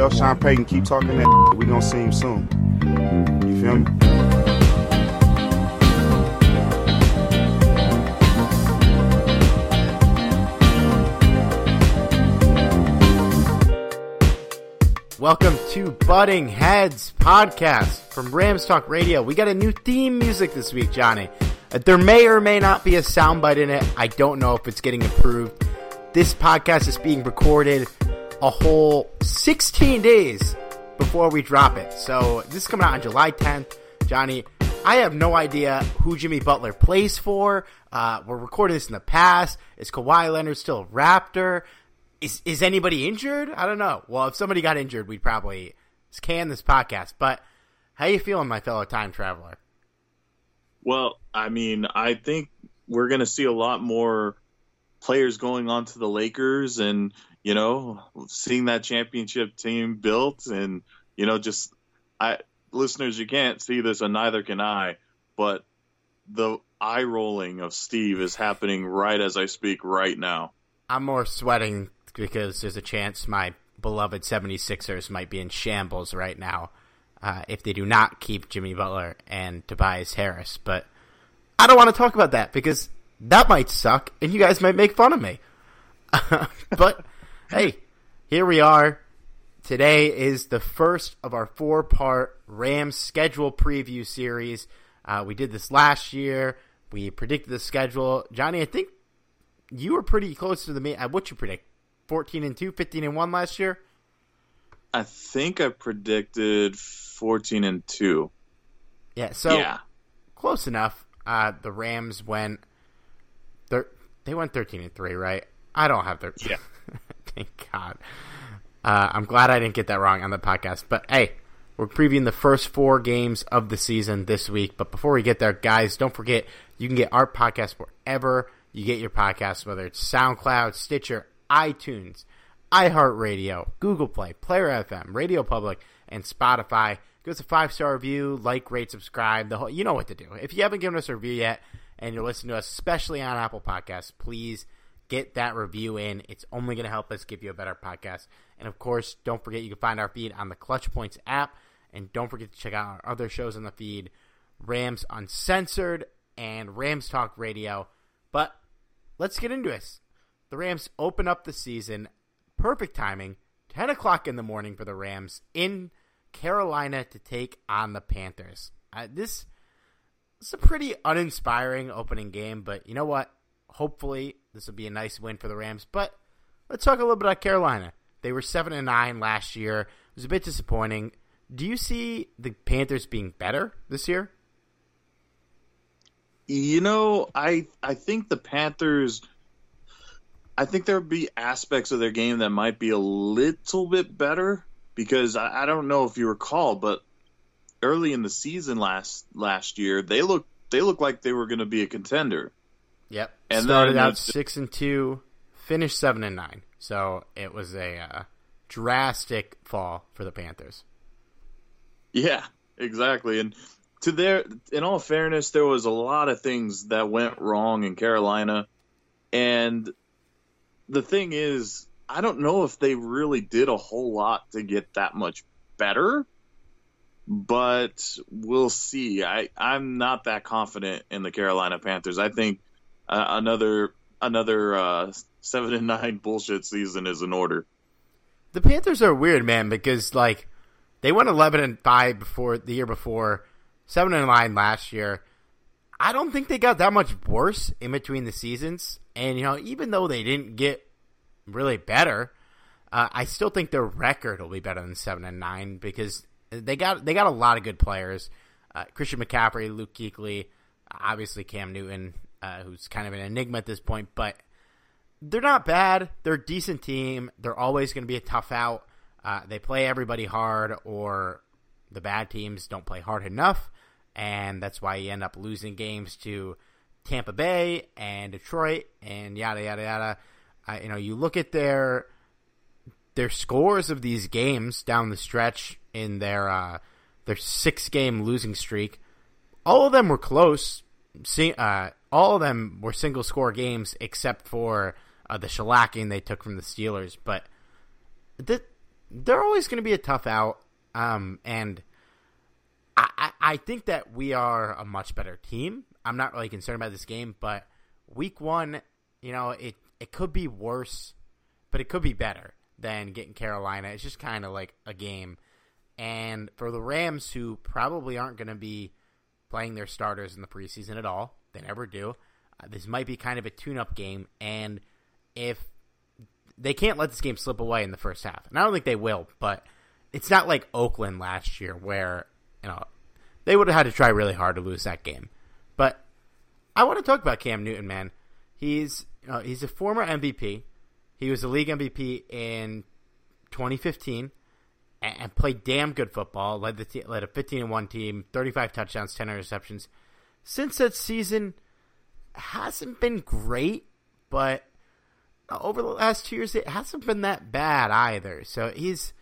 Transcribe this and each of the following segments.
Tell Sean Payton keep talking that. We gonna see him soon. You feel me? Welcome to Butting Heads podcast from Rams Talk Radio. We got a new theme music this week, Johnny. Uh, There may or may not be a soundbite in it. I don't know if it's getting approved. This podcast is being recorded a whole 16 days before we drop it. So this is coming out on July 10th. Johnny, I have no idea who Jimmy Butler plays for. Uh, we're recording this in the past. Is Kawhi Leonard still a Raptor? Is is anybody injured? I don't know. Well, if somebody got injured, we'd probably can this podcast. But how you feeling, my fellow time traveler? Well, I mean, I think we're going to see a lot more players going on to the Lakers and, you know, seeing that championship team built and, you know, just I listeners, you can't see this and neither can I, but the eye rolling of Steve is happening right as I speak right now. I'm more sweating because there's a chance my beloved 76ers might be in shambles right now uh, if they do not keep Jimmy Butler and Tobias Harris. But I don't want to talk about that because that might suck and you guys might make fun of me. but hey, here we are. Today is the first of our four part Rams schedule preview series. Uh, we did this last year. We predicted the schedule. Johnny, I think you were pretty close to the main. Uh, what you predict? 14 and 2, 15 and 1 last year? I think I predicted 14 and 2. Yeah, so Yeah. close enough. Uh, the Rams went thir- they went 13 and 3, right? I don't have their Yeah. Thank God. Uh, I'm glad I didn't get that wrong on the podcast. But hey, we're previewing the first four games of the season this week. But before we get there, guys, don't forget you can get our podcast wherever you get your podcasts, whether it's SoundCloud, Stitcher, iTunes, iHeartRadio, Google Play, Player FM, Radio Public, and Spotify. Give us a five star review, like, rate, subscribe. The whole, you know what to do. If you haven't given us a review yet, and you're listening to us, especially on Apple Podcasts, please get that review in. It's only going to help us give you a better podcast. And of course, don't forget you can find our feed on the Clutch Points app. And don't forget to check out our other shows on the feed Rams Uncensored and Rams Talk Radio. But let's get into this. The Rams open up the season. Perfect timing. 10 o'clock in the morning for the Rams in Carolina to take on the Panthers. Uh, this, is a pretty uninspiring opening game, but you know what? Hopefully, this will be a nice win for the Rams. But let's talk a little bit about Carolina. They were seven and nine last year. It was a bit disappointing. Do you see the Panthers being better this year? You know, I I think the Panthers. I think there'll be aspects of their game that might be a little bit better because I, I don't know if you recall, but early in the season last last year they looked they looked like they were going to be a contender. Yep. And started out six and two, finished seven and nine. So it was a uh, drastic fall for the Panthers. Yeah, exactly. And to their, in all fairness, there was a lot of things that went wrong in Carolina, and the thing is, I don't know if they really did a whole lot to get that much better, but we'll see. I I'm not that confident in the Carolina Panthers. I think uh, another another uh, seven and nine bullshit season is in order. The Panthers are weird, man, because like they went eleven and five before the year before, seven and nine last year. I don't think they got that much worse in between the seasons, and you know, even though they didn't get really better, uh, I still think their record will be better than seven and nine because they got they got a lot of good players. Uh, Christian McCaffrey, Luke Kuechly, obviously Cam Newton, uh, who's kind of an enigma at this point, but they're not bad. They're a decent team. They're always going to be a tough out. Uh, they play everybody hard, or the bad teams don't play hard enough, and that's why you end up losing games to Tampa Bay and Detroit and yada yada yada. Uh, you know, you look at their their scores of these games down the stretch in their uh, their six game losing streak. All of them were close. See, uh, all of them were single score games except for uh, the shellacking they took from the Steelers. But th- they're always going to be a tough out. Um, and I, I think that we are a much better team. I'm not really concerned about this game, but week one, you know, it, it could be worse, but it could be better than getting Carolina. It's just kind of like a game. And for the Rams, who probably aren't going to be playing their starters in the preseason at all, they never do. Uh, this might be kind of a tune-up game, and if they can't let this game slip away in the first half, and I don't think they will, but it's not like Oakland last year where you know they would have had to try really hard to lose that game. But I want to talk about Cam Newton, man. He's know, he's a former MVP. He was a league MVP in 2015 and played damn good football. Led the led a 15 and one team, 35 touchdowns, 10 interceptions since that season hasn't been great, but uh, over the last two years, it hasn't been that bad either. So he's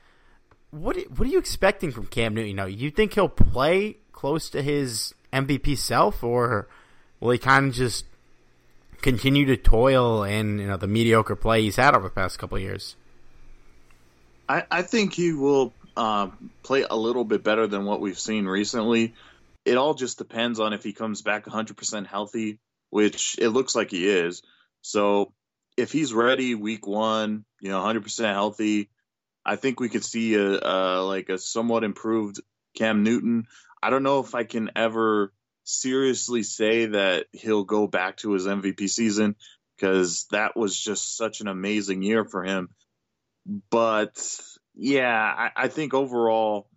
what? What are you expecting from Cam Newton? You know, you think he'll play close to his MVP self, or will he kind of just continue to toil in you know the mediocre play he's had over the past couple years? I, I think he will uh, play a little bit better than what we've seen recently it all just depends on if he comes back 100% healthy, which it looks like he is. So if he's ready week one, you know, 100% healthy, I think we could see a, a like a somewhat improved Cam Newton. I don't know if I can ever seriously say that he'll go back to his MVP season because that was just such an amazing year for him. But yeah, I, I think overall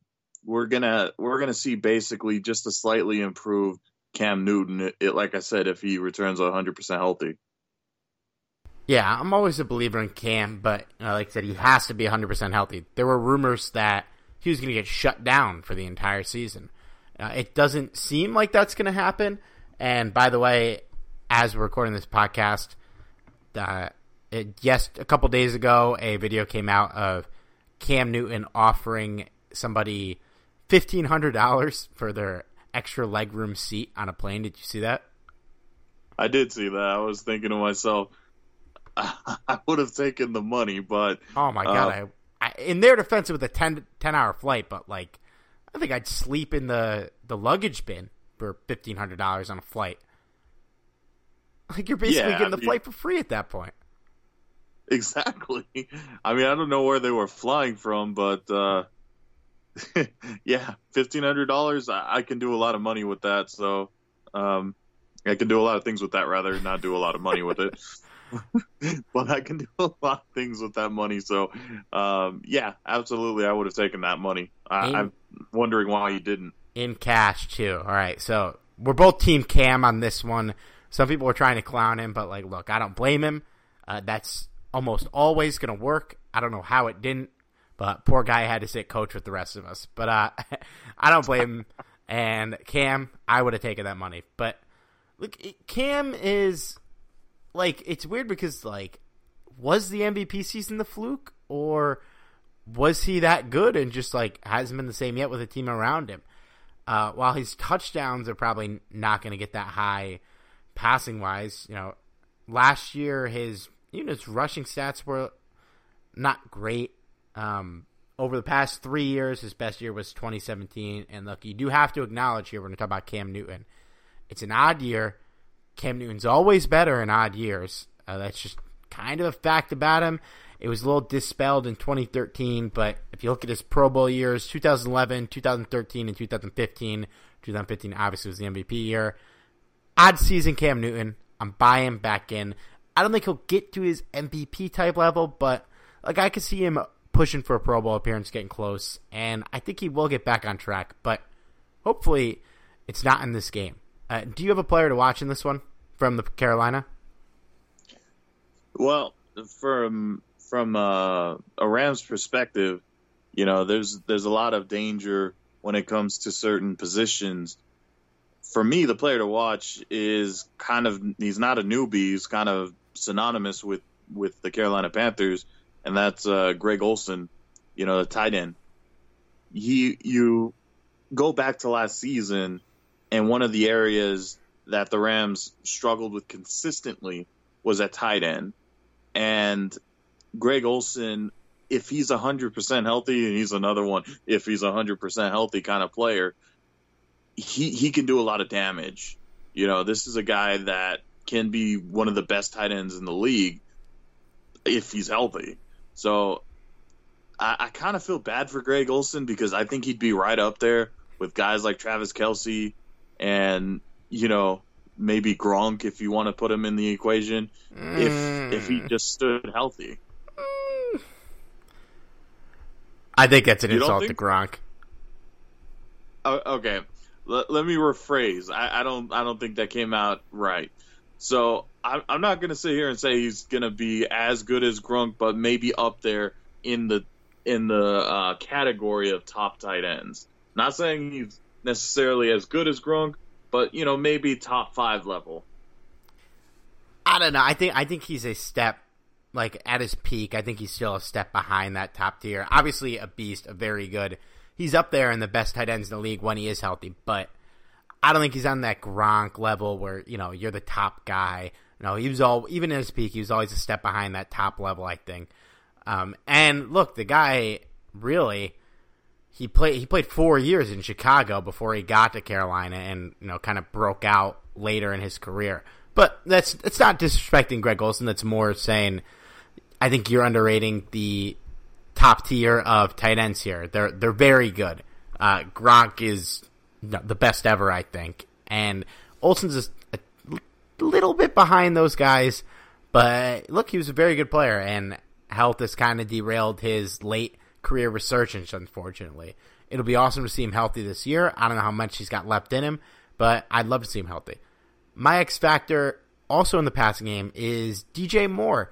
we're gonna we're gonna see basically just a slightly improved Cam Newton. It, like I said, if he returns 100 percent healthy. Yeah, I'm always a believer in Cam, but uh, like I said, he has to be 100 percent healthy. There were rumors that he was going to get shut down for the entire season. Uh, it doesn't seem like that's going to happen. And by the way, as we're recording this podcast, uh, it, yes, a couple days ago, a video came out of Cam Newton offering somebody fifteen hundred dollars for their extra legroom seat on a plane. Did you see that? I did see that. I was thinking to myself, I would have taken the money, but oh my god! Uh, I, I, in their defense, it was a 10, 10 hour flight, but like, I think I'd sleep in the the luggage bin for fifteen hundred dollars on a flight. Like you're basically yeah, getting the I mean, flight for free at that point. Exactly. I mean, I don't know where they were flying from, but uh, yeah, fifteen hundred dollars. I, I, can do a lot of money with that. So um, I can do a lot of things with that. Rather, not do a lot of money with it. but I can do a lot of things with that money. So, um, yeah, absolutely, I would have taken that money. I, in, I'm wondering why you didn't. In cash too. All right, so we're both Team Cam on this one. Some people are trying to clown him, but like, look, I don't blame him. Uh, that's almost always going to work. I don't know how it didn't, but poor guy had to sit coach with the rest of us. But uh, I don't blame him. And Cam, I would have taken that money. But look, Cam is like it's weird because like was the MVP season the fluke or was he that good and just like hasn't been the same yet with a team around him? Uh, while his touchdowns are probably not going to get that high passing wise, you know, last year his even his rushing stats were not great. Um, over the past three years, his best year was 2017. And look, you do have to acknowledge here when we talk about Cam Newton, it's an odd year. Cam Newton's always better in odd years. Uh, that's just kind of a fact about him. It was a little dispelled in 2013, but if you look at his Pro Bowl years, 2011, 2013, and 2015, 2015 obviously was the MVP year. Odd season, Cam Newton. I'm buying back in. I don't think he'll get to his MVP type level, but like I could see him pushing for a Pro Bowl appearance, getting close, and I think he will get back on track. But hopefully, it's not in this game. Uh, do you have a player to watch in this one from the Carolina? Well, from from uh, a Rams perspective, you know, there's there's a lot of danger when it comes to certain positions. For me, the player to watch is kind of he's not a newbie. He's kind of synonymous with with the Carolina Panthers, and that's uh, Greg Olsen, you know, the tight end. He you go back to last season and one of the areas that the Rams struggled with consistently was at tight end. And Greg Olsen, if he's 100% healthy, and he's another one, if he's 100% healthy kind of player, he, he can do a lot of damage. You know, this is a guy that can be one of the best tight ends in the league if he's healthy. So I, I kind of feel bad for Greg Olsen because I think he'd be right up there with guys like Travis Kelce and you know maybe Gronk if you want to put him in the equation mm. if if he just stood healthy. I think that's an you insult to Gronk. Uh, okay, L- let me rephrase. I, I, don't I don't think that came out right. So I'm not going to sit here and say he's going to be as good as Gronk, but maybe up there in the in the uh, category of top tight ends. Not saying he's necessarily as good as Gronk, but you know maybe top five level. I don't know. I think I think he's a step like at his peak. I think he's still a step behind that top tier. Obviously, a beast, a very good. He's up there in the best tight ends in the league when he is healthy, but I don't think he's on that Gronk level where you know you're the top guy. No, he was all even at his peak. He was always a step behind that top level. I think. Um, and look, the guy really he played he played four years in Chicago before he got to Carolina and you know kind of broke out later in his career. But that's it's not disrespecting Greg Olsen. That's more saying I think you're underrating the top tier of tight ends here. They're they're very good. Uh, Gronk is the best ever, I think, and Olsen's a, a little bit behind those guys. But look, he was a very good player, and health has kind of derailed his late career resurgence, unfortunately. It'll be awesome to see him healthy this year. I don't know how much he's got left in him, but I'd love to see him healthy. My X factor, also in the passing game, is DJ Moore.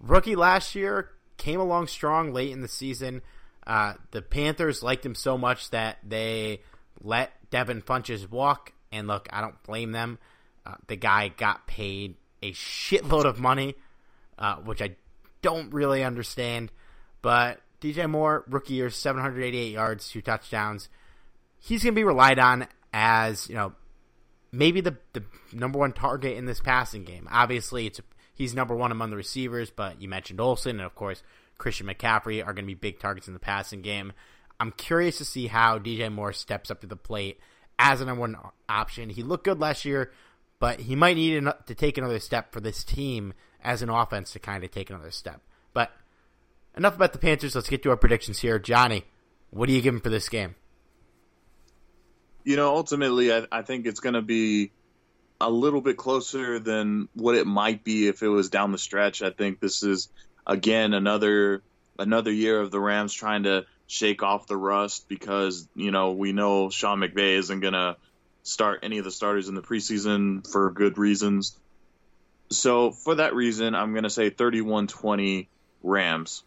Rookie last year, came along strong late in the season. Uh, the Panthers liked him so much that they let Devin Funchess walk. And look, I don't blame them. Uh, the guy got paid a shitload of money, uh, which I don't really understand. But DJ Moore, rookie year, 788 yards, two touchdowns. He's going to be relied on as, you know, maybe the the number one target in this passing game. Obviously, it's he's number one among the receivers, but you mentioned Olsen and of course Christian McCaffrey are going to be big targets in the passing game. I'm curious to see how DJ Moore steps up to the plate as a number one option. He looked good last year, but he might need to take another step for this team as an offense to kind of take another step. But enough about the Panthers. Let's get to our predictions here. Johnny, what do you give him for this game? You know, ultimately, I, I think it's going to be a little bit closer than what it might be if it was down the stretch. I think this is again another another year of the Rams trying to shake off the rust because you know we know Sean McVay isn't to start any of the starters in the preseason for good reasons. So for that reason, I'm to say 31-20 Rams.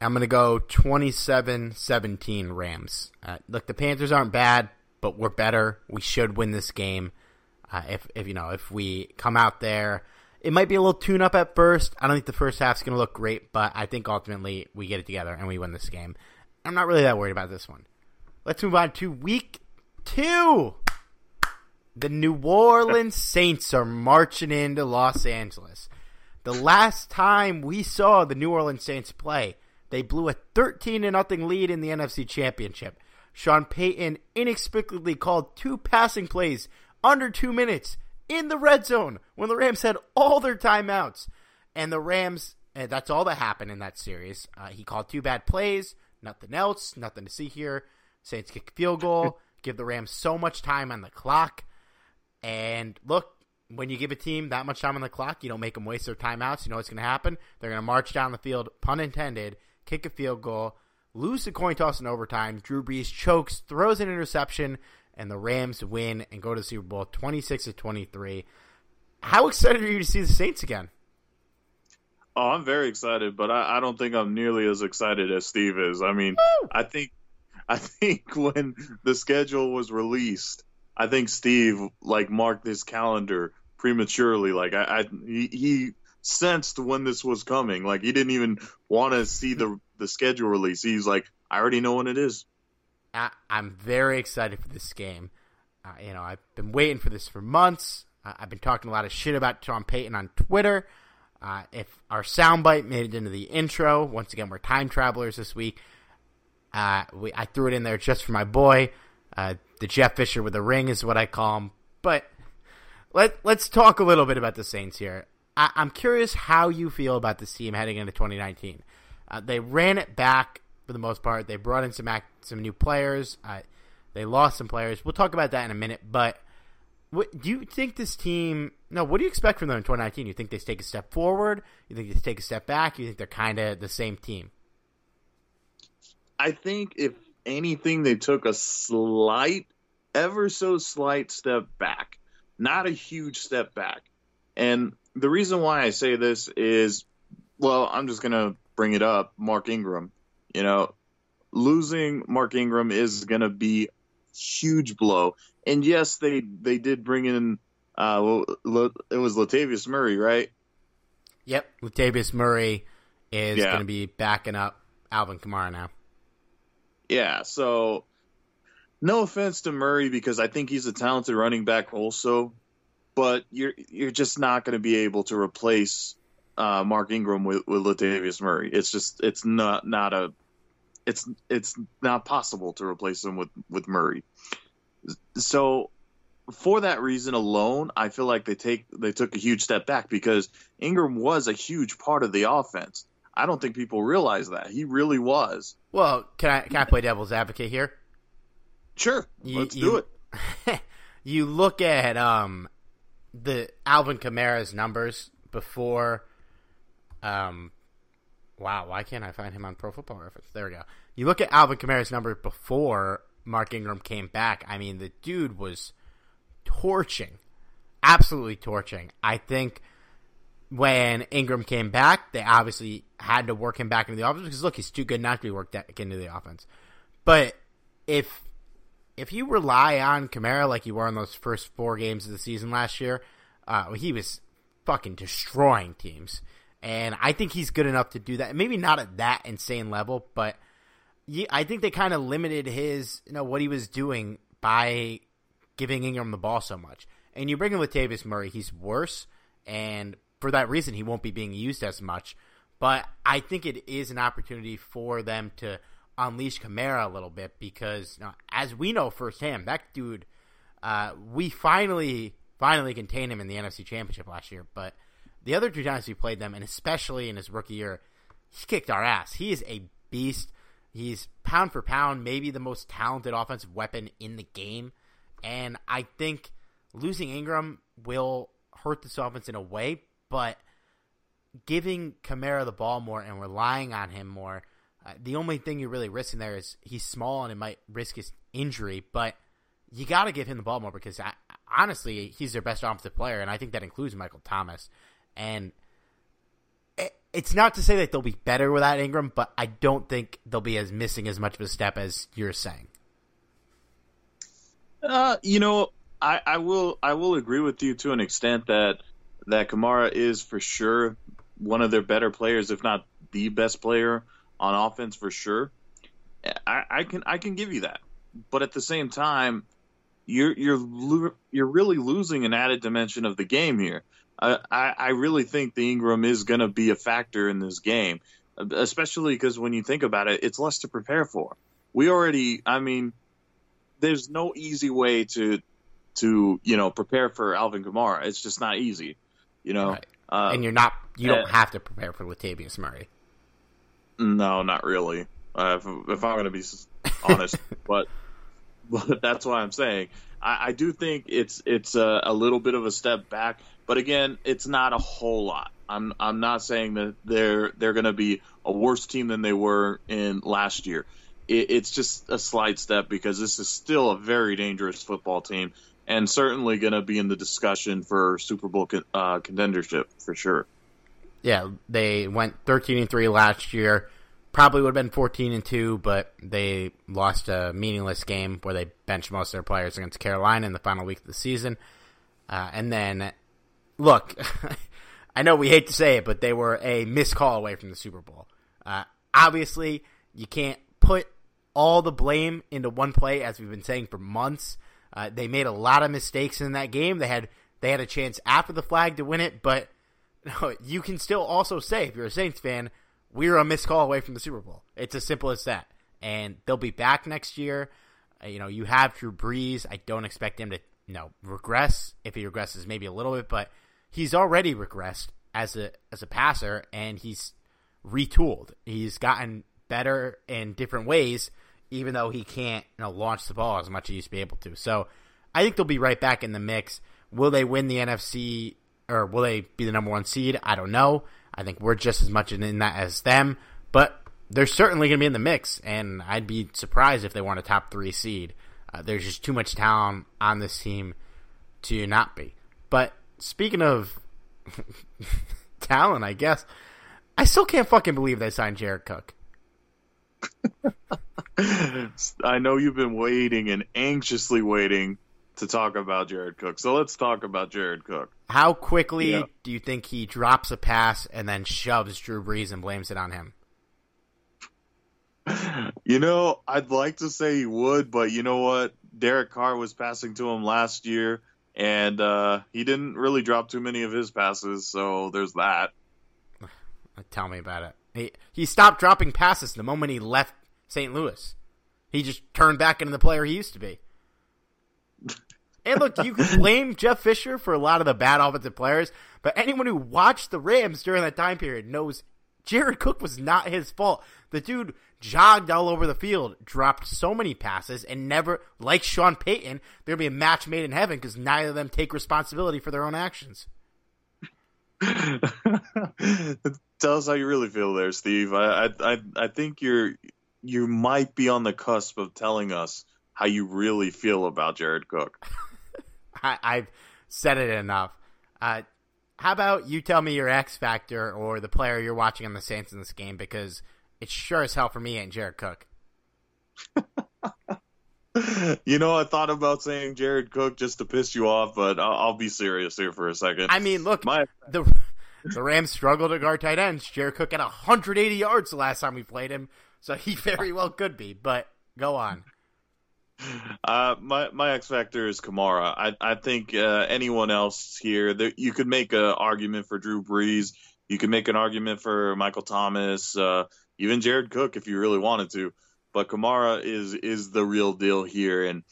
I'm to go 27-17 Rams. Uh, look, the Panthers aren't bad, but we're better. We should win this game. Uh, if if you know if we come out there, it might be a little tune up at first. I don't think the first half's going to look great, but I think ultimately we get it together and we win this game. I'm not really that worried about this one. Let's move on to week two. The New Orleans Saints are marching into Los Angeles. The last time we saw the New Orleans Saints play, they blew a 13 0 lead in the NFC Championship. Sean Payton inexplicably called two passing plays under two minutes in the red zone when the Rams had all their timeouts. And the Rams, and that's all that happened in that series. Uh, he called two bad plays, nothing else, nothing to see here. Saints kick field goal, give the Rams so much time on the clock. And look, when you give a team that much time on the clock, you don't make them waste their timeouts. You know what's going to happen? They're going to march down the field, pun intended, kick a field goal, lose the coin toss in overtime. Drew Brees chokes, throws an interception, and the Rams win and go to the Super Bowl 26 to 23. How excited are you to see the Saints again? Oh, I'm very excited, but I, I don't think I'm nearly as excited as Steve is. I mean, Woo! I think I think when the schedule was released, I think Steve like marked his calendar prematurely. Like I, I he, he sensed when this was coming. Like he didn't even want to see the the schedule release. He's like, I already know when it is. I, am very excited for this game. Uh, you know, I've been waiting for this for months. Uh, I've been talking a lot of shit about Tom Payton on Twitter. Uh, if our soundbite made it into the intro, once again, we're time travelers this week. Uh, we, I threw it in there just for my boy. Uh, the Jeff Fisher with a ring is what I call him. But let let's talk a little bit about the Saints here. I, am curious how you feel about this team heading into 2019. Uh, they ran it back for the most part. They brought in some act, some new players. Uh, they lost some players. We'll talk about that in a minute. But what, do you think this team? No, what do you expect from them in 2019? You think they take a step forward? You think they take a step back? You think they're kind of the same team? I think if anything, they took a slight, ever so slight step back, not a huge step back. And the reason why I say this is, well, I'm just gonna bring it up. Mark Ingram, you know, losing Mark Ingram is gonna be huge blow. And yes, they they did bring in uh, it was Latavius Murray, right? Yep, Latavius Murray is yeah. going to be backing up Alvin Kamara now. Yeah, so no offense to Murray because I think he's a talented running back also, but you're you're just not going to be able to replace uh, Mark Ingram with, with Latavius Murray. It's just it's not not a it's it's not possible to replace him with with Murray. So for that reason alone, I feel like they take they took a huge step back because Ingram was a huge part of the offense. I don't think people realize that he really was. Well, can I can I play devil's advocate here? Sure, you, let's do it. you look at um the Alvin Kamara's numbers before. Um, wow, why can't I find him on Pro Football Reference? There we go. You look at Alvin Kamara's numbers before Mark Ingram came back. I mean, the dude was torching, absolutely torching. I think when Ingram came back, they obviously had to work him back into the offense because look, he's too good not to be worked back into the offense. But if if you rely on Kamara like you were in those first four games of the season last year, uh, he was fucking destroying teams, and I think he's good enough to do that. Maybe not at that insane level, but I think they kind of limited his you know what he was doing by giving Ingram the ball so much. And you bring in Latavius Murray, he's worse, and for that reason, he won't be being used as much. But I think it is an opportunity for them to unleash Kamara a little bit because, you know, as we know firsthand, that dude, uh, we finally finally contained him in the NFC Championship last year. But the other two times we played them, and especially in his rookie year, he kicked our ass. He is a beast. He's pound for pound, maybe the most talented offensive weapon in the game. And I think losing Ingram will hurt this offense in a way, but giving Kamara the ball more and relying on him more, uh, the only thing you're really risking there is he's small and it might risk his injury, but you got to give him the ball more because I, honestly, he's their best offensive player, and I think that includes Michael Thomas. And it's not to say that they'll be better without Ingram, but I don't think they'll be as missing as much of a step as you're saying. Uh, you know, I, I will I will agree with you to an extent that that Kamara is for sure one of their better players, if not the best player on offense for sure. I, I can I can give you that, but at the same time, you're you're you're really losing an added dimension of the game here. I I really think the Ingram is going to be a factor in this game, especially because when you think about it, it's less to prepare for. We already, I mean, there's no easy way to to you know prepare for Alvin Kamara. It's just not easy, you know. Right. Uh, and you're not you don't uh, have to prepare for Latavius Murray. No, not really. Uh, if, if, I'm going to be honest, but but that's why I'm saying. I, I do think it's it's a, a, little bit of a step back, but again, it's not a whole lot. I'm I'm not saying that they're they're going to be a worse team than they were in last year. It, it's just a slight step because this is still a very dangerous football team and certainly going to be in the discussion for Super Bowl con- uh, contendership for sure. Yeah, they went 13 and 3 last year. Probably would have been 14 and 2, but they lost a meaningless game where they benched most of their players against Carolina in the final week of the season. Uh, and then, look, I know we hate to say it, but they were a missed call away from the Super Bowl. Uh, obviously, you can't put all the blame into one play, as we've been saying for months. Uh, they made a lot of mistakes in that game. They had they had a chance after the flag to win it, but you can still also say if you're a Saints fan, we're a missed call away from the Super Bowl. It's as simple as that. And they'll be back next year. Uh, you know, you have Drew Brees. I don't expect him to, you know, regress. If he regresses, maybe a little bit, but he's already regressed as a as a passer, and he's retooled. He's gotten better in different ways even though he can't you know, launch the ball as much as he used to be able to. So I think they'll be right back in the mix. Will they win the NFC or will they be the number one seed? I don't know. I think we're just as much in that as them, but they're certainly going to be in the mix, and I'd be surprised if they want a top three seed. Uh, there's just too much talent on this team to not be. But speaking of talent, I guess I still can't fucking believe they signed Jared Cook. I know you've been waiting and anxiously waiting to talk about Jared Cook. So let's talk about Jared Cook. How quickly yeah. do you think he drops a pass and then shoves Drew Brees and blames it on him? You know, I'd like to say he would, but you know what? Derek Carr was passing to him last year, and uh, he didn't really drop too many of his passes, so there's that. Tell me about it. He he stopped dropping passes the moment he left St. Louis. He just turned back into the player he used to be. And look, you can blame Jeff Fisher for a lot of the bad offensive players, but anyone who watched the Rams during that time period knows Jared Cook was not his fault. The dude jogged all over the field, dropped so many passes, and never, like Sean Payton, there'd be a match made in heaven because neither of them take responsibility for their own actions. Tell us how you really feel there, Steve. I I I think you're you might be on the cusp of telling us how you really feel about Jared Cook. I, have said it enough. Uh, how about you tell me your X factor or the player you're watching on the Saints in this game because it's sure as hell for me ain't Jared Cook. you know, I thought about saying Jared Cook just to piss you off, but I'll, I'll be serious here for a second. I mean, look, My... the the Rams struggled to guard tight ends. Jared Cook had 180 yards the last time we played him. So he very well could be, but go on. Uh, my my X factor is Kamara. I I think uh, anyone else here, there, you could make an argument for Drew Brees. You could make an argument for Michael Thomas, uh, even Jared Cook if you really wanted to. But Kamara is is the real deal here. And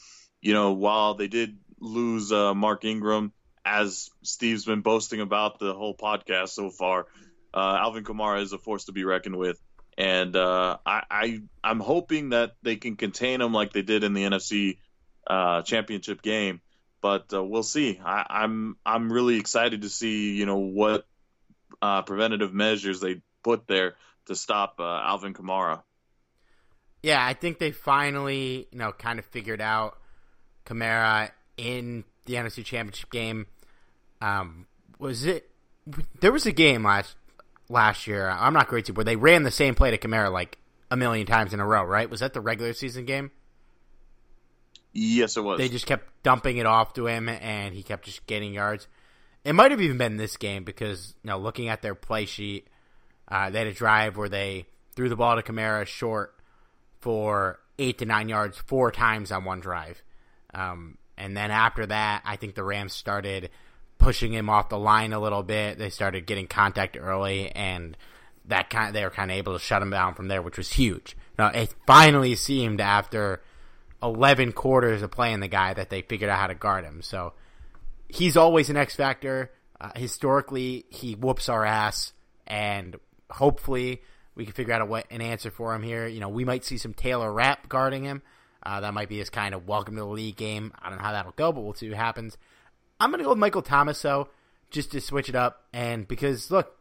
you know, while they did lose uh, Mark Ingram, as Steve's been boasting about the whole podcast so far, uh, Alvin Kamara is a force to be reckoned with and uh, I, I I'm hoping that they can contain them like they did in the NFC uh, Championship game. But uh, we'll see. I, I'm I'm really excited to see you know what uh, preventative measures they put there to stop uh, Alvin Kamara. Yeah, I think they finally you know kind of figured out Kamara in the NFC Championship game. Um, was it? There was a game last last year. I'm not crazy, where they ran the same play to Kamara like a million times in a row, right? Was that the regular season game? Yes, it was. They just kept dumping it off to him, and he kept just getting yards. It might have even been this game because, you know, looking at their play sheet, uh, they had a drive where they threw the ball to Kamara short for eight to nine yards four times on one drive. Um, and then after that, I think the Rams started pushing him off the line a little bit. They started getting contact early, and that kind of, they were kind of able to shut him down from there, which was huge. Now it finally seemed after eleven quarters of playing the guy that they figured out how to guard him. So he's always an X factor. Uh, historically, he whoops our ass, and hopefully we can figure out a way, an answer for him here. You know, we might see some Taylor Rapp guarding him. Uh, that might be his kind of welcome to the league game. I don't know how that'll go, but we'll see what happens. I'm going to go with Michael Thomas, though, just to switch it up. And because, look,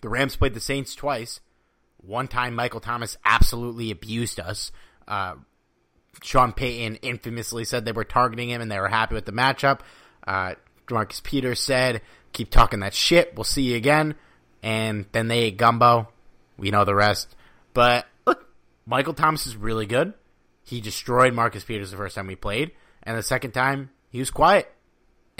the Rams played the Saints twice. One time, Michael Thomas absolutely abused us. Uh, Sean Payton infamously said they were targeting him and they were happy with the matchup. Uh, Marcus Peters said, keep talking that shit. We'll see you again. And then they ate gumbo. We know the rest. But look, Michael Thomas is really good. He destroyed Marcus Peters the first time we played. And the second time, he was quiet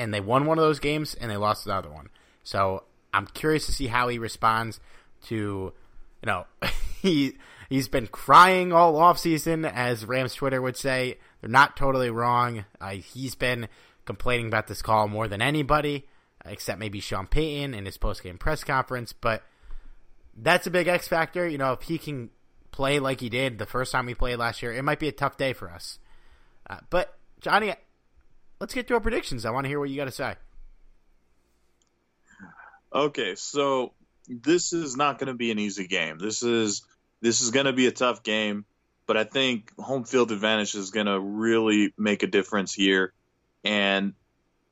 and they won one of those games and they lost the other one. So I'm curious to see how he responds to, you know, he he's been crying all off season, as Rams Twitter would say. They're not totally wrong. Uh, he's been complaining about this call more than anybody, except maybe Sean Payton in his post game press conference. But that's a big X factor. You know, if he can play like he did the first time we played last year, it might be a tough day for us. Uh, but Johnny, let's get to our predictions. I want to hear what you got to say. Okay, so this is not going to be an easy game. This is this is going to be a tough game, but I think home field advantage is going to really make a difference here, and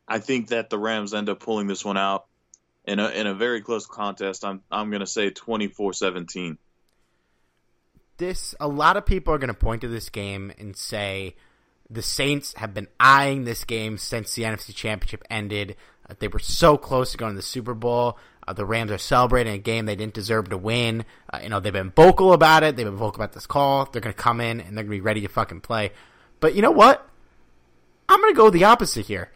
I think that the Rams end up pulling this one out in a in a very close contest. I'm I'm going to say 24-17. This a lot of people are going to point to this game and say the Saints have been eyeing this game since the NFC Championship ended. Uh, they were so close to going to the Super Bowl. Uh, the Rams are celebrating a game they didn't deserve to win. Uh, you know, they've been vocal about it. They've been vocal about this call. They're going to come in and they're going to be ready to fucking play. But you know what? I'm going to go the opposite here.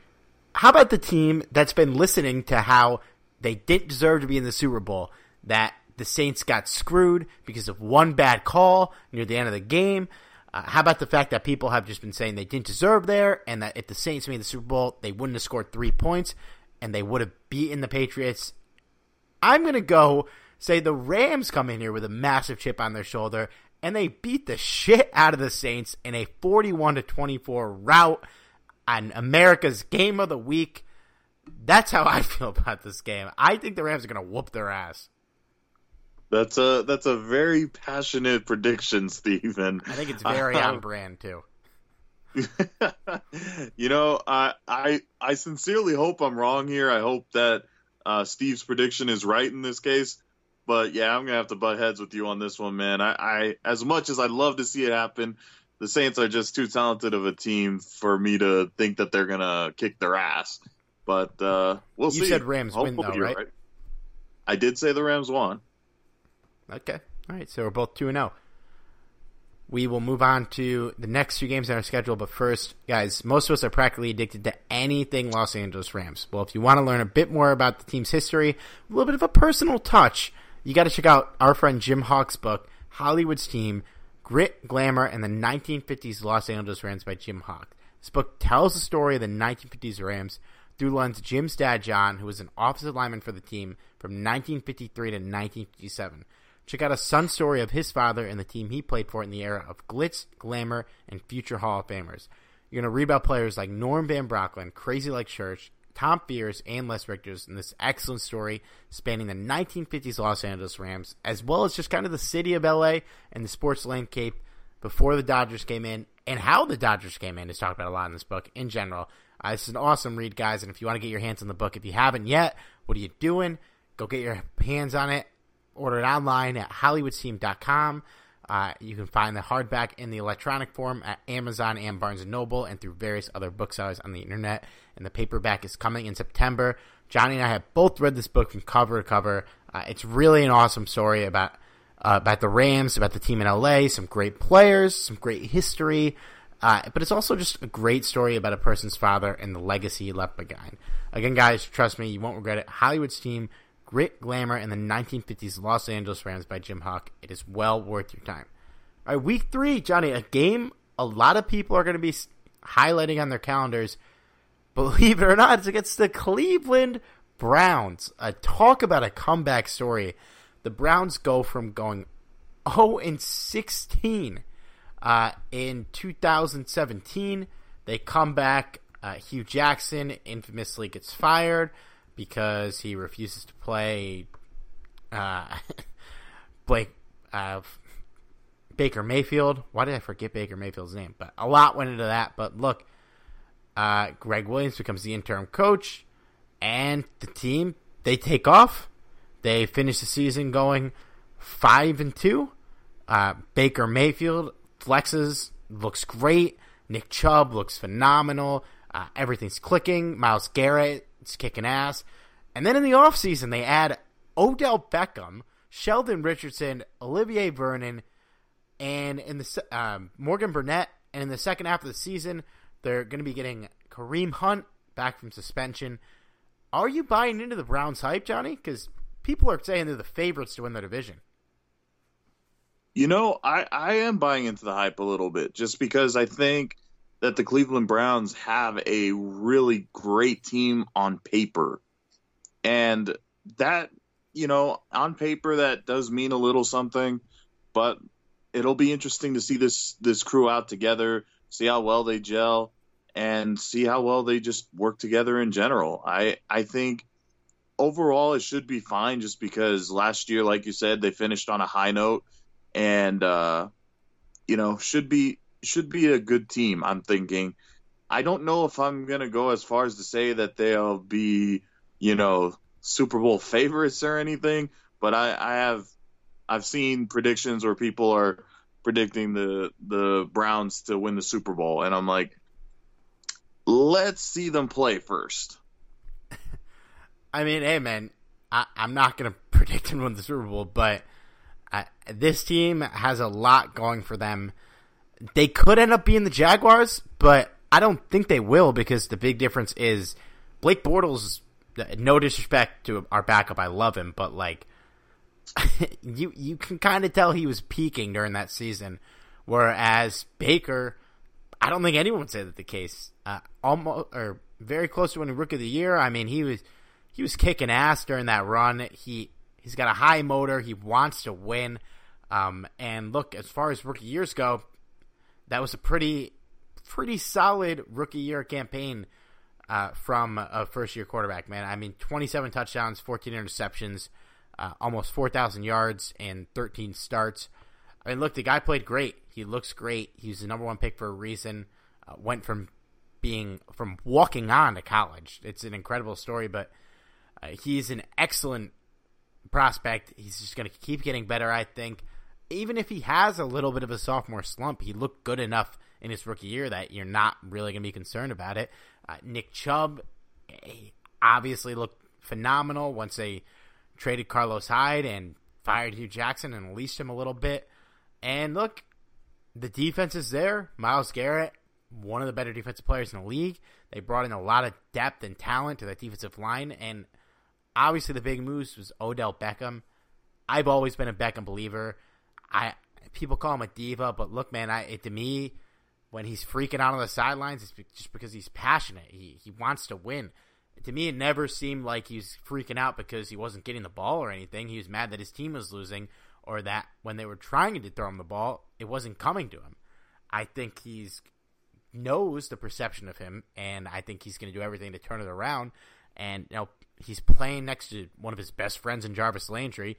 How about the team that's been listening to how they didn't deserve to be in the Super Bowl? That the Saints got screwed because of one bad call near the end of the game. Uh, how about the fact that people have just been saying they didn't deserve there, and that if the Saints made the Super Bowl, they wouldn't have scored three points, and they would have beaten the Patriots? I'm going to go say the Rams come in here with a massive chip on their shoulder, and they beat the shit out of the Saints in a 41 to 24 rout on America's Game of the Week. That's how I feel about this game. I think the Rams are going to whoop their ass. That's a that's a very passionate prediction, Stephen. I think it's very on brand too. you know, I I I sincerely hope I'm wrong here. I hope that uh, Steve's prediction is right in this case. But yeah, I'm gonna have to butt heads with you on this one, man. I, I as much as I'd love to see it happen, the Saints are just too talented of a team for me to think that they're gonna kick their ass. But uh, we'll you see. You said Rams Hopefully win though, right? right? I did say the Rams won. Okay. All right. So we're both 2 0. We will move on to the next few games on our schedule. But first, guys, most of us are practically addicted to anything Los Angeles Rams. Well, if you want to learn a bit more about the team's history, a little bit of a personal touch, you got to check out our friend Jim Hock's book, Hollywood's Team Grit, Glamour, and the 1950s Los Angeles Rams by Jim Hock. This book tells the story of the 1950s Rams through lens Jim's dad, John, who was an offensive lineman for the team from 1953 to 1957. Check out a son story of his father and the team he played for in the era of glitz, glamour, and future Hall of Famers. You're going to read about players like Norm Van Brocklin, Crazylegs Hirsch, Tom Fears, and Les Richters in this excellent story spanning the 1950s Los Angeles Rams, as well as just kind of the city of LA and the sports landscape before the Dodgers came in, and how the Dodgers came in is talked about a lot in this book in general. Uh, this is an awesome read, guys, and if you want to get your hands on the book, if you haven't yet, what are you doing? Go get your hands on it. Order it online at HollywoodSteam.com. Uh, you can find the hardback in the electronic form at Amazon and Barnes & Noble and through various other booksellers on the internet. And the paperback is coming in September. Johnny and I have both read this book from cover to cover. Uh, it's really an awesome story about uh, about the Rams, about the team in LA, some great players, some great history. Uh, but it's also just a great story about a person's father and the legacy left behind. Again, guys, trust me, you won't regret it. Hollywood's team Grit, Glamour, and the 1950s Los Angeles Rams by Jim Hock. It is well worth your time. All right, week three, Johnny, a game a lot of people are going to be highlighting on their calendars. Believe it or not, it's against the Cleveland Browns. Uh, talk about a comeback story. The Browns go from going 0 and 16 uh, in 2017. They come back. Uh, Hue Jackson infamously gets fired because he refuses to play uh, Blake uh, Baker Mayfield. Why did I forget Baker Mayfield's name? But a lot went into that. But look, uh, Gregg Williams becomes the interim coach, and the team they take off. They finish the season going five and two. Uh, Baker Mayfield flexes, looks great. Nick Chubb looks phenomenal. Uh, everything's clicking. Myles Garrett it's kicking ass. And then in the offseason, they add Odell Beckham, Sheldon Richardson, Olivier Vernon, and in the um, Morgan Burnett. And in the second half of the season, they're going to be getting Kareem Hunt back from suspension. Are you buying into the Browns hype, Johnny? Because people are saying they're the favorites to win the division. You know, I, I am buying into the hype a little bit just because I think that the Cleveland Browns have a really great team on paper. And that, you know, on paper that does mean a little something, but it'll be interesting to see this this crew out together, see how well they gel and see how well they just work together in general. I I think overall it should be fine just because last year like you said they finished on a high note and uh you know should be should be a good team. I'm thinking. I don't know if I'm gonna go as far as to say that they'll be, you know, Super Bowl favorites or anything, but I, I have I've seen predictions where people are predicting the the Browns to win the Super Bowl, and I'm like, let's see them play first. I mean, hey man, I, am not gonna predict them win the Super Bowl, but I, this team has a lot going for them they could end up being the Jaguars, but I don't think they will because the big difference is Blake Bortles. No disrespect to our backup, I love him, but like you you can kind of tell he was peaking during that season, whereas Baker, I don't think anyone would say that the case. Uh, almost or very close to winning Rookie of the Year. I mean, he was he was kicking ass during that run. He he's got a high motor. He wants to win. Um, and look, as far as rookie years go, that was a pretty pretty solid rookie year campaign uh, from a first year quarterback. Man, I mean, 27 touchdowns, 14 interceptions, uh, almost 4,000 yards, and 13 starts. I mean, look, the guy played great. He looks great. He's the number one pick for a reason. Uh, went from being from walking on to college. It's an incredible story, but uh, he's an excellent prospect. He's just going to keep getting better, I think even if he has a little bit of a sophomore slump, he looked good enough in his rookie year that you're not really going to be concerned about it. Uh, Nick Chubb obviously looked phenomenal once they traded Carlos Hyde and fired Hue Jackson and released him a little bit. And look, the defense is there. Myles Garrett, one of the better defensive players in the league. They brought in a lot of depth and talent to that defensive line. And obviously, the big moves was Odell Beckham. I've always been a Beckham believer. I people call him a diva, but look, man, I it, to me, when he's freaking out on the sidelines, it's just because he's passionate. He he wants to win. To me, it never seemed like he was freaking out because he wasn't getting the ball or anything. He was mad that his team was losing, or that when they were trying to throw him the ball, it wasn't coming to him. I think he's knows the perception of him, and I think he's going to do everything to turn it around. And you know, he's playing next to one of his best friends in Jarvis Landry,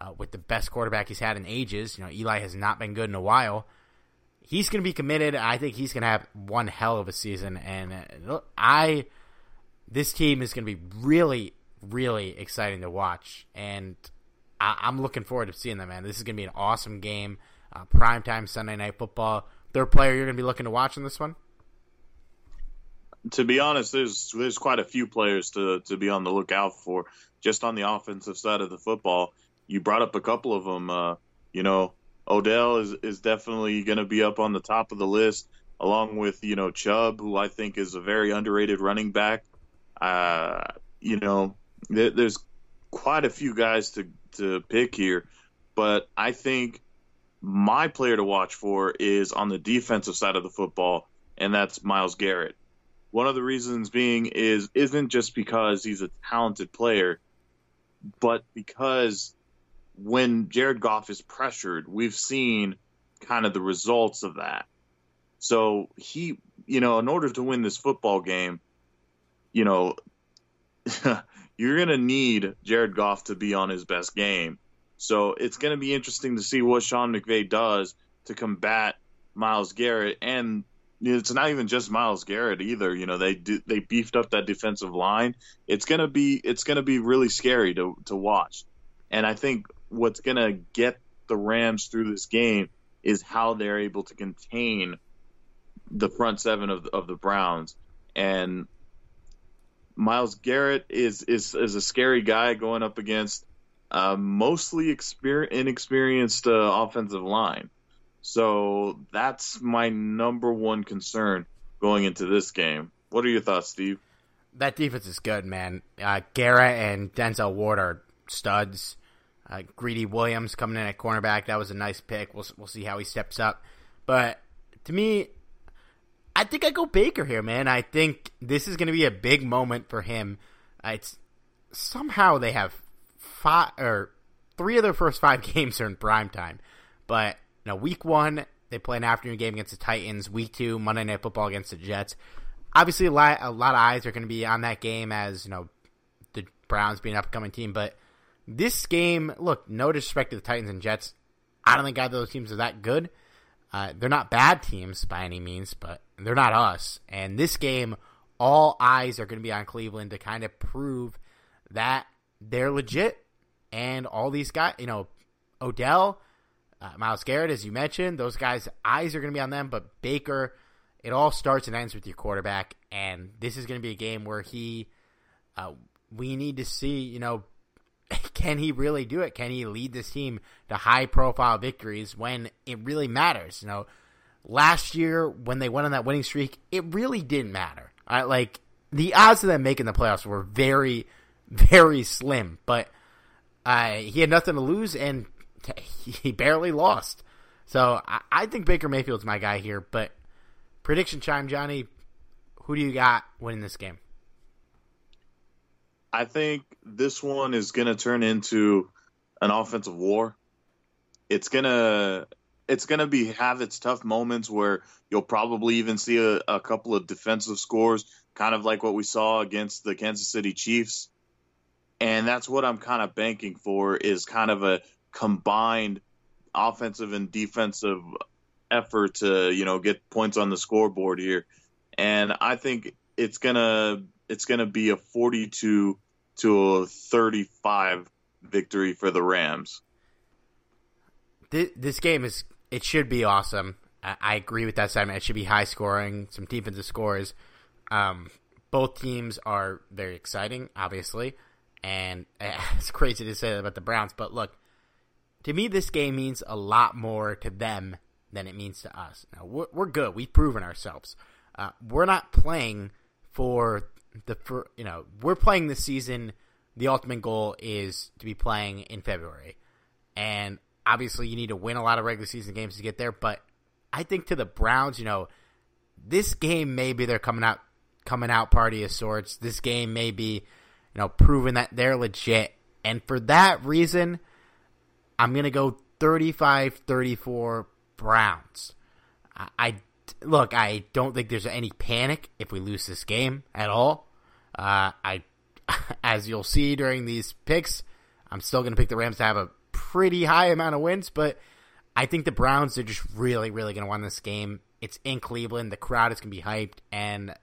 uh, with the best quarterback he's had in ages. You know, Eli has not been good in a while. He's going to be committed. I think he's going to have one hell of a season, and uh, I this team is going to be really, really exciting to watch, and I, am looking forward to seeing them. Man, this is going to be an awesome game. Uh, primetime Sunday night football. Third player you're going to be looking to watch in this one? To be honest, there's there's quite a few players to to be on the lookout for just on the offensive side of the football you brought up a couple of them. Uh, you know, Odell is is definitely going to be up on the top of the list, along with you know Chubb, who I think is a very underrated running back. Uh, you know, there, there's quite a few guys to to pick here, but I think my player to watch for is on the defensive side of the football, and that's Myles Garrett. One of the reasons being is isn't just because he's a talented player, but because when Jared Goff is pressured, we've seen kind of the results of that. So he, you know, in order to win this football game, you know, you're going to need Jared Goff to be on his best game. So it's going to be interesting to see what Sean McVay does to combat Myles Garrett and it's not even just Myles Garrett either. You know, they do, they beefed up that defensive line. It's gonna be it's gonna be really scary to to watch. And I think what's going to get the Rams through this game is how they're able to contain the front seven of of the Browns. And Myles Garrett is is is a scary guy going up against a mostly exper- inexperienced uh, offensive line. So that's my number one concern going into this game. What are your thoughts, Steve? That defense is good, man. Uh, Garrett and Denzel Ward are studs. Uh, Greedy Williams coming in at cornerback. That was a nice pick. We'll we'll see how he steps up. But to me, I think I go Baker here, man. I think this is going to be a big moment for him. Uh, it's somehow they have five or three of their first five games are in prime time. But you know, week one they play an afternoon game against the Titans. Week two, Monday Night Football against the Jets. Obviously, a lot a lot of eyes are going to be on that game as you know the Browns being an upcoming team, but this game, look, no disrespect to the Titans and Jets. I don't think either of those teams are that good. Uh, they're not bad teams by any means, but they're not us. And this game, all eyes are going to be on Cleveland to kind of prove that they're legit. And all these guys, you know, Odell, uh, Myles Garrett, as you mentioned, those guys' eyes are going to be on them. But Baker, it all starts and ends with your quarterback. And this is going to be a game where he, uh, we need to see, you know, can he really do it? Can he lead this team to high profile victories when it really matters? You know, last year when they went on that winning streak, it really didn't matter. I, like the odds of them making the playoffs were very, very slim, but uh, he had nothing to lose and he barely lost. So I, I think Baker Mayfield's my guy here, but prediction chime, Johnny. Who do you got winning this game? I think this one is going to turn into an offensive war. It's gonna it's gonna be have its tough moments where you'll probably even see a, a couple of defensive scores, kind of like what we saw against the Kansas City Chiefs. And that's what I'm kind of banking for is kind of a combined offensive and defensive effort to you know get points on the scoreboard here. And I think it's gonna it's going to be a 42 to a 35 victory for the Rams. This game is it should be awesome. I agree with that sentiment. It should be high scoring, some defensive scores. Um, both teams are very exciting, obviously, and it's crazy to say that about the Browns. But look, to me, this game means a lot more to them than it means to us. Now we're, we're good. We've proven ourselves. Uh, we're not playing for the you know we're playing this season. The ultimate goal is to be playing in February, and obviously you need to win a lot of regular season games to get there, but I think to the Browns, you know, this game may be their coming out coming out party of sorts. This game may be, you know, proving that they're legit. And for that reason, I'm to go 35-34 Browns. I, I look, I don't think there's any panic if we lose this game at all. Uh, I, as you'll see during these picks, I'm still going to pick the Rams to have a pretty high amount of wins, but I think the Browns are just really, really going to win this game. It's in Cleveland. The crowd is going to be hyped, and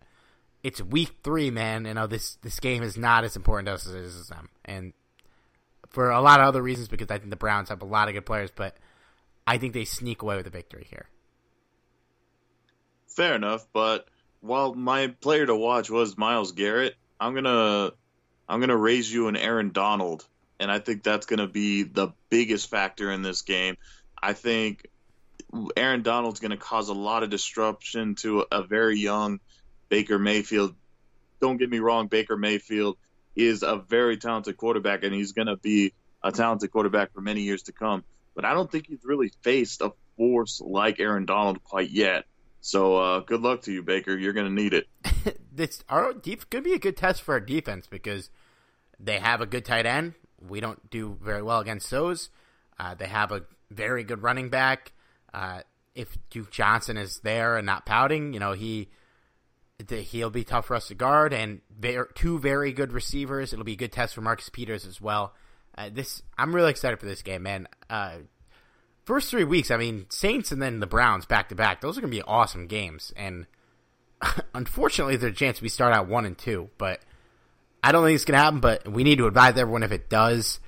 it's week three, man. You know this this game is not as important to us as it is them, and for a lot of other reasons because I think the Browns have a lot of good players, but I think they sneak away with a victory here. Fair enough, but while my player to watch was Myles Garrett, I'm gonna I'm gonna raise you an Aaron Donald, and I think that's gonna be the biggest factor in this game. I think Aaron Donald's gonna cause a lot of disruption to a very young Baker Mayfield. Don't get me wrong, Baker Mayfield is a very talented quarterback, and he's gonna be a talented quarterback for many years to come. But I don't think he's really faced a force like Aaron Donald quite yet. So uh, good luck to you, Baker. You're going to need it. this our deep could be a good test for our defense because they have a good tight end. We don't do very well against those. Uh, they have a very good running back. Uh, if Duke Johnson is there and not pouting, you know he he'll be tough for us to guard. And two very good receivers. It'll be a good test for Marcus Peters as well. Uh, this I'm really excited for this game, man. First three weeks, I mean, Saints and then the Browns back to back. Those are going to be awesome games. And unfortunately, there's a chance we start out one and two. But I don't think it's going to happen. But we need to advise everyone if it does,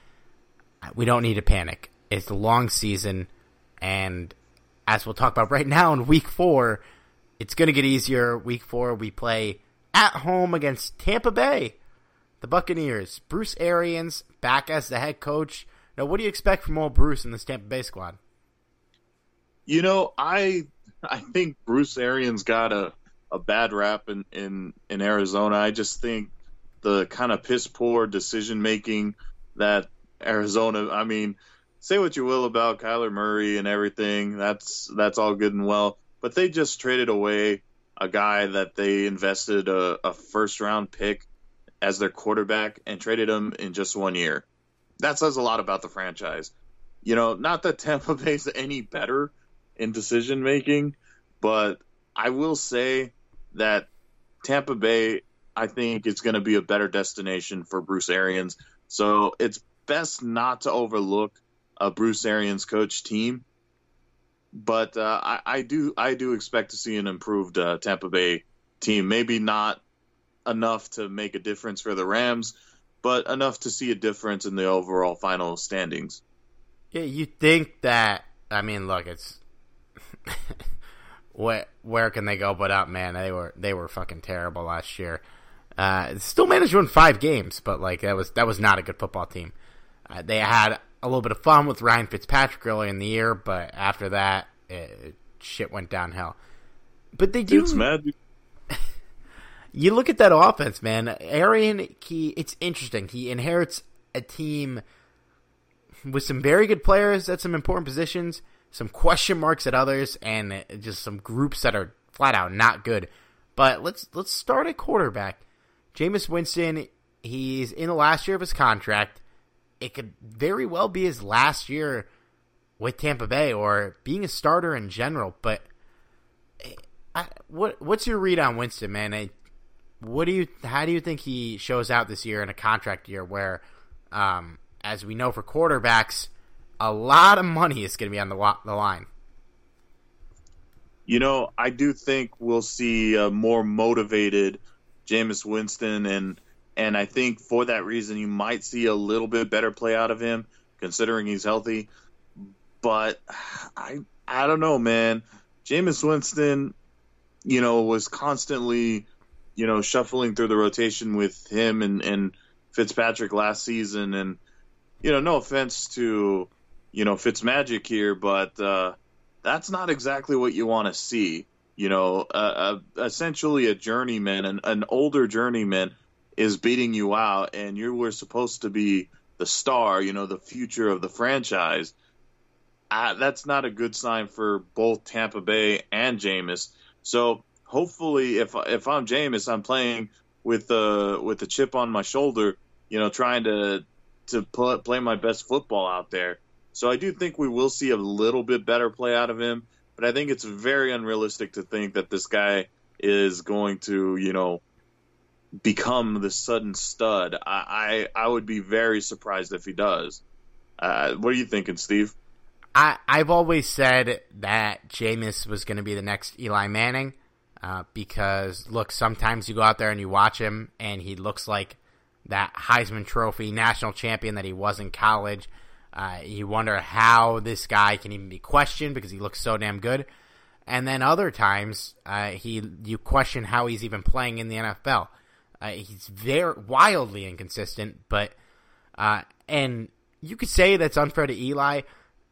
we don't need to panic. It's a long season, and as we'll talk about right now in Week Four, it's going to get easier. Week Four, we play at home against Tampa Bay, the Buccaneers. Bruce Arians back as the head coach. Now, what do you expect from old Bruce in this Tampa Bay squad? You know, I I think Bruce Arians got a, a bad rap in, in, in Arizona. I just think the kind of piss poor decision making that Arizona I mean, say what you will about Kyler Murray and everything, that's that's all good and well. But they just traded away a guy that they invested a, a first round pick as their quarterback and traded him in just one year. That says a lot about the franchise. You know, not that Tampa Bay's any better in decision making, but I will say that Tampa Bay, I think, is going to be a better destination for Bruce Arians. So it's best not to overlook a Bruce Arians coach team. But uh, I, I, do I do expect to see an improved uh, Tampa Bay team. Maybe not enough to make a difference for the Rams, but enough to see a difference in the overall final standings. Yeah, you think that? I mean, look, it's where where can they go but up, man? They were they were fucking terrible last year. Uh, still managed to win five games, but like that was that was not a good football team. Uh, they had a little bit of fun with Ryan Fitzpatrick early in the year, but after that, it, shit went downhill. But they do. It's magic. you look at that offense, man. Arian, he it's interesting. He inherits a team with some very good players at some important positions some question marks at others, and just some groups that are flat out not good. But let's let's start at quarterback. Jameis Winston, he's in the last year of his contract. It could very well be his last year with Tampa Bay or being a starter in general. But I, what what's your read on Winston, man? I, what do you how do you think he shows out this year in a contract year where, um, as we know for quarterbacks, a lot of money is going to be on the, the line. You know, I do think we'll see a more motivated Jameis Winston, and and I think for that reason you might see a little bit better play out of him, considering he's healthy. But I I don't know, man. Jameis Winston, you know, was constantly, you know, shuffling through the rotation with him and and Fitzpatrick last season, and you know, no offense to you know Fitzmagic here, but uh, that's not exactly what you want to see. You know, uh, uh, essentially a journeyman, an, an older journeyman, is beating you out, and you were supposed to be the star. You know, the future of the franchise. uh, that's not a good sign for both Tampa Bay and Jameis. So hopefully, if if I'm Jameis, I'm playing with uh with a chip on my shoulder, you know, trying to to play my best football out there. So I do think we will see a little bit better play out of him, but I think it's very unrealistic to think that this guy is going to, you know, become the sudden stud. I I, I would be very surprised if he does. Uh, what are you thinking, Steve? I I've always said that Jameis was going to be the next Eli Manning. Uh, because look, sometimes you go out there and you watch him, and he looks like that Heisman Trophy national champion that he was in college. Uh, you wonder how this guy can even be questioned because he looks so damn good. And then other times, uh, he you question how he's even playing in the NFL. Uh, he's very wildly inconsistent, but uh, and you could say that's unfair to Eli.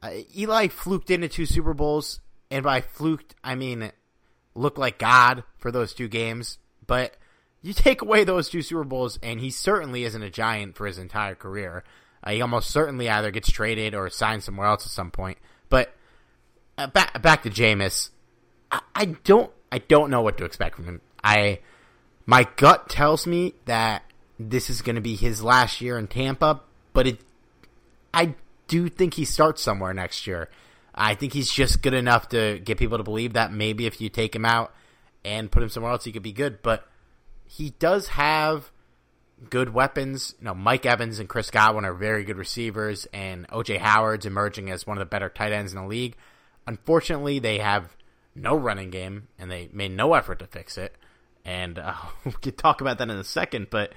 Uh, Eli fluked into two Super Bowls, and by fluked I mean looked like God for those two games. But you take away those two Super Bowls, and he certainly isn't a giant for his entire career. Uh, he almost certainly either gets traded or signed somewhere else at some point. But uh, back back to Jameis, I, I don't I don't know what to expect from him. I my gut tells me that this is going to be his last year in Tampa, but it I do think he starts somewhere next year. I think he's just good enough to get people to believe that maybe if you take him out and put him somewhere else, he could be good. But he does have good weapons. You know, Mike Evans and Chris Godwin are very good receivers, and OJ Howard's emerging as one of the better tight ends in the league. Unfortunately, they have no running game, and they made no effort to fix it. And uh, we could talk about that in a second, but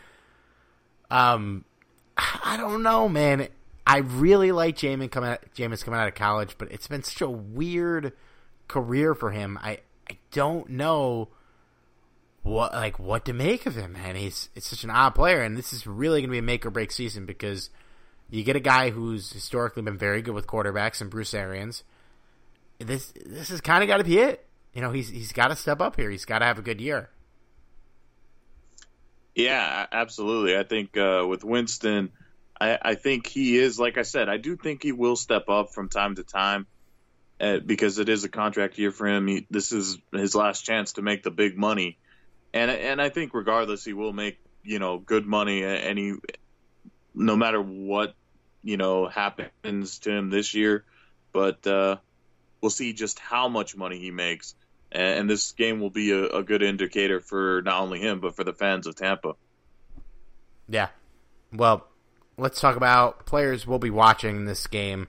um, I don't know, man. I really like Jameis coming out, Jameis coming out of college, but it's been such a weird career for him. I I don't know what like what to make of him, man. He's it's such an odd player, and this is really going to be a make or break season because you get a guy who's historically been very good with quarterbacks and Bruce Arians. This this has kind of got to be it. You know, he's he's got to step up here. He's got to have a good year. Yeah, absolutely. I think uh, with Winston I, I think he is, like I said, I do think he will step up from time to time uh, because it is a contract year for him. He, this is his last chance to make the big money, and and I think regardless, he will make you know good money, he, no matter what you know happens to him this year, but uh, we'll see just how much money he makes, and, and this game will be a, a good indicator for not only him but for the fans of Tampa. Yeah, well, let's talk about players we'll be watching this game.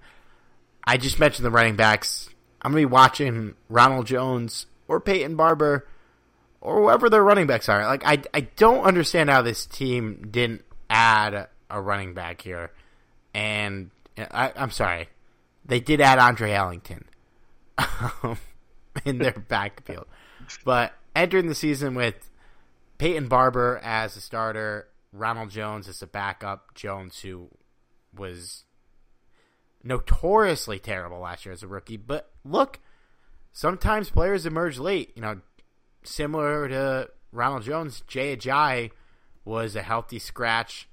I just mentioned the running backs. I'm to be watching Ronald Jones or Peyton Barber or whoever their running backs are. Like I I don't understand how this team didn't add a running back here. And I, I'm sorry, they did add Andre Ellington um, in their backfield, but entering the season with Peyton Barber as a starter, Ronald Jones as a backup. Jones, who was notoriously terrible last year as a rookie. But look, sometimes players emerge late. You know, similar to Ronald Jones, Jay Ajayi was a healthy scratch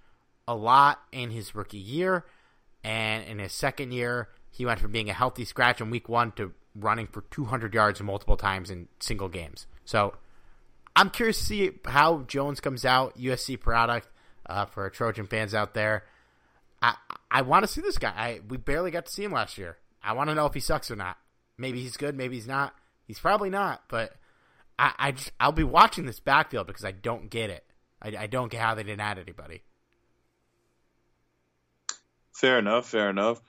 a lot in his rookie year. And in his second year, he went from being a healthy scratch in week one to running for 200 yards multiple times in single games. So I'm curious to see how Jones comes out, USC product uh, for Trojan fans out there. I I want to see this guy. I we barely got to see him last year. I want to know if he sucks or not. Maybe he's good. Maybe he's not. He's probably not. But I I just, I'll be watching this backfield because I don't get it. I, I don't get how they didn't add anybody. Fair enough. Fair enough.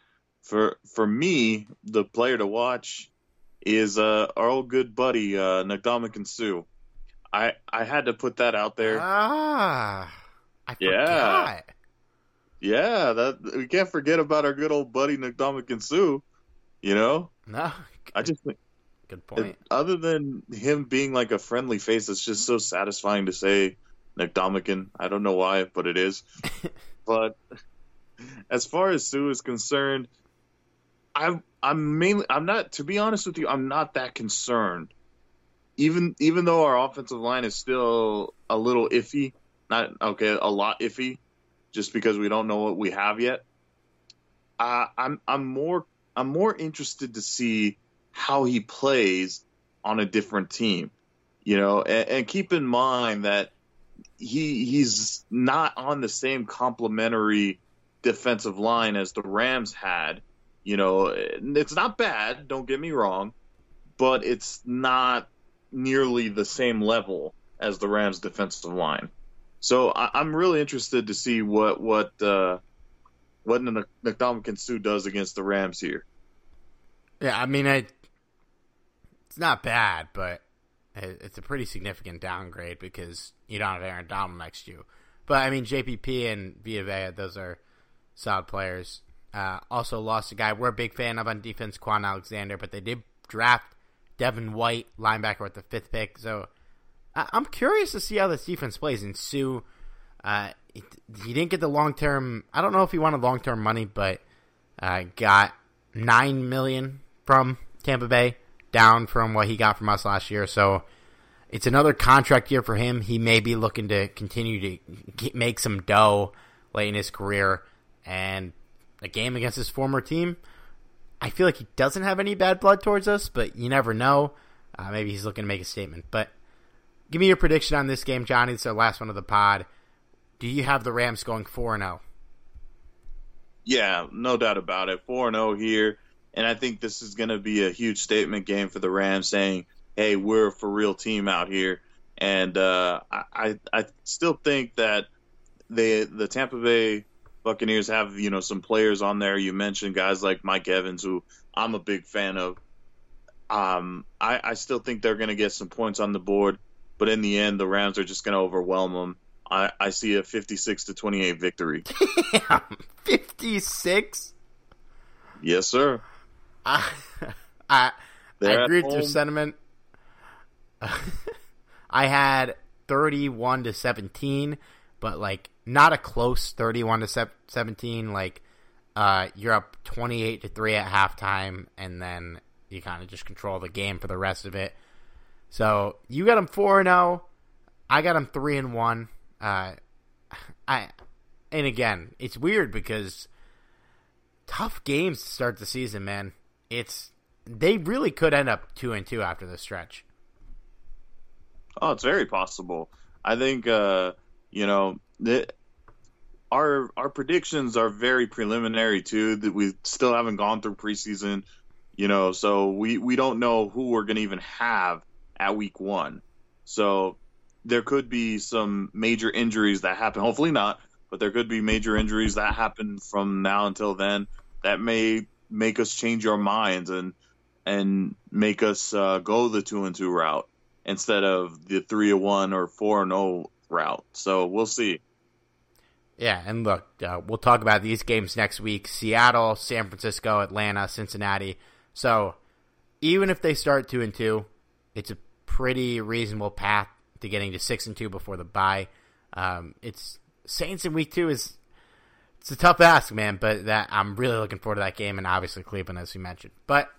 For for me, the player to watch is uh, our old good buddy uh, Ndamukong Suh. I I had to put that out there. Ah, I yeah. forgot. Yeah, that we can't forget about our good old buddy Ndamukong Suh. You know, no, I just think good point. Other than him being like a friendly face, it's just so satisfying to say Ndamukong. I don't know why, but it is. but as far as Suh is concerned, I'm I'm mainly I'm not to be honest with you, I'm not that concerned even even though our offensive line is still a little iffy, not okay, a lot iffy, just because we don't know what we have yet. Uh, I'm I'm more I'm more interested to see how he plays on a different team. You know, and, and keep in mind that he he's not on the same complementary defensive line as the Rams had. You know, it's not bad, don't get me wrong, but it's not nearly the same level as the Rams defensive line. So I, am really interested to see what what uh, what Ndamukong Suh does against the Rams here. Yeah, I mean, I, it's not bad, but it's a pretty significant downgrade because you don't have Aaron Donald next to you. But I mean, JPP and Vita those are solid players. Uh, also lost a guy we're a big fan of on defense, Kwon Alexander, but they did draft Devin White, linebacker, with the fifth pick. So I- am curious to see how this defense plays. And Suh, uh, he didn't get the long term. I don't know if he wanted long term money, but uh, got nine million from Tampa Bay, down from what he got from us last year. So it's another contract year for him. He may be looking to continue to make some dough late in his career, and a game against his former team. I feel like he doesn't have any bad blood towards us, but you never know. Uh, maybe he's looking to make a statement. But give me your prediction on this game, Johnny. It's our last one of the pod. Do you have the Rams going 4 0? Yeah, no doubt about it. 4 0 here. And I think this is going to be a huge statement game for the Rams saying, hey, we're a for real team out here. And uh, I, I still think that they, the Tampa Bay Buccaneers have, you know, some players on there. You mentioned guys like Mike Evans, who I'm a big fan of. Um, I, I still think they're going to get some points on the board, but in the end, the Rams are just going to overwhelm them. I, I see a 56 to 28 victory. Damn, 56? Yes, sir. I, I, I agree with your sentiment. I had 31 to 17, but like not a close 31 to 17. Like uh, you're up 28 to 3 at halftime, and then you kind of just control the game for the rest of it. So you got them 4 0. I got them 3 and 1. Uh, I and again, it's weird because tough games to start the season, man. It's they really could end up two and two after the stretch. Oh, it's very possible. I think uh, you know that our our predictions are very preliminary too. That we still haven't gone through preseason, you know, so we we don't know who we're going to even have at week one. So there could be some major injuries that happen. Hopefully not, but there could be major injuries that happen from now until then that may make us change our minds and and make us uh, go the two and two route instead of the three and one or four and zero oh route. So we'll see. Yeah, and look, uh, we'll talk about these games next week: Seattle, San Francisco, Atlanta, Cincinnati. So even if they start two and two, it's a pretty reasonable path to getting to six and two before the bye. Um, it's Saints in week two is it's a tough ask, man. But that I'm really looking forward to that game, and obviously Cleveland, as you mentioned. But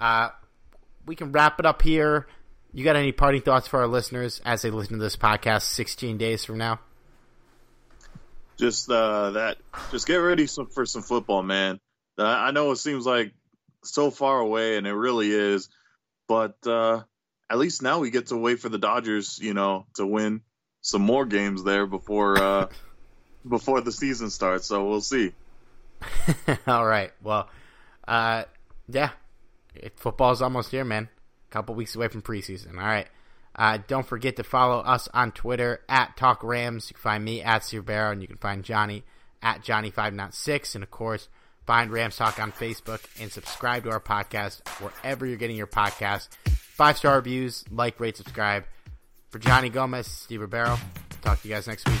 uh, we can wrap it up here. You got any parting thoughts for our listeners as they listen to this podcast 16 days from now? Just uh, that, just get ready some, for some football, man. Uh, I know it seems like so far away, and it really is, but uh, at least now we get to wait for the Dodgers, you know, to win some more games there before uh, before the season starts. So we'll see. All right. Well, uh, yeah, football's almost here, man. A couple weeks away from preseason. All right. Uh, don't forget to follow us on Twitter at Talk Rams. You can find me at Barrow, and you can find Johnny at Johnny596. And of course, find Rams Talk on Facebook and subscribe to our podcast wherever you're getting your podcast. Five star reviews, like, rate, subscribe. For Johnny Gomez, Steve Barrow. Talk to you guys next week.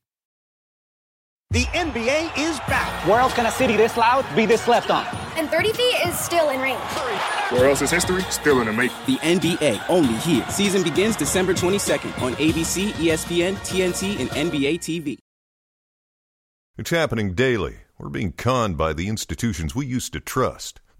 The NBA is back. Where else can a city this loud be this slept on? And 30 feet is still in range. Where else is history still in the making? The NBA only here. Season begins December 22nd on ABC, ESPN, TNT, and NBA TV. It's happening daily. We're being conned by the institutions we used to trust.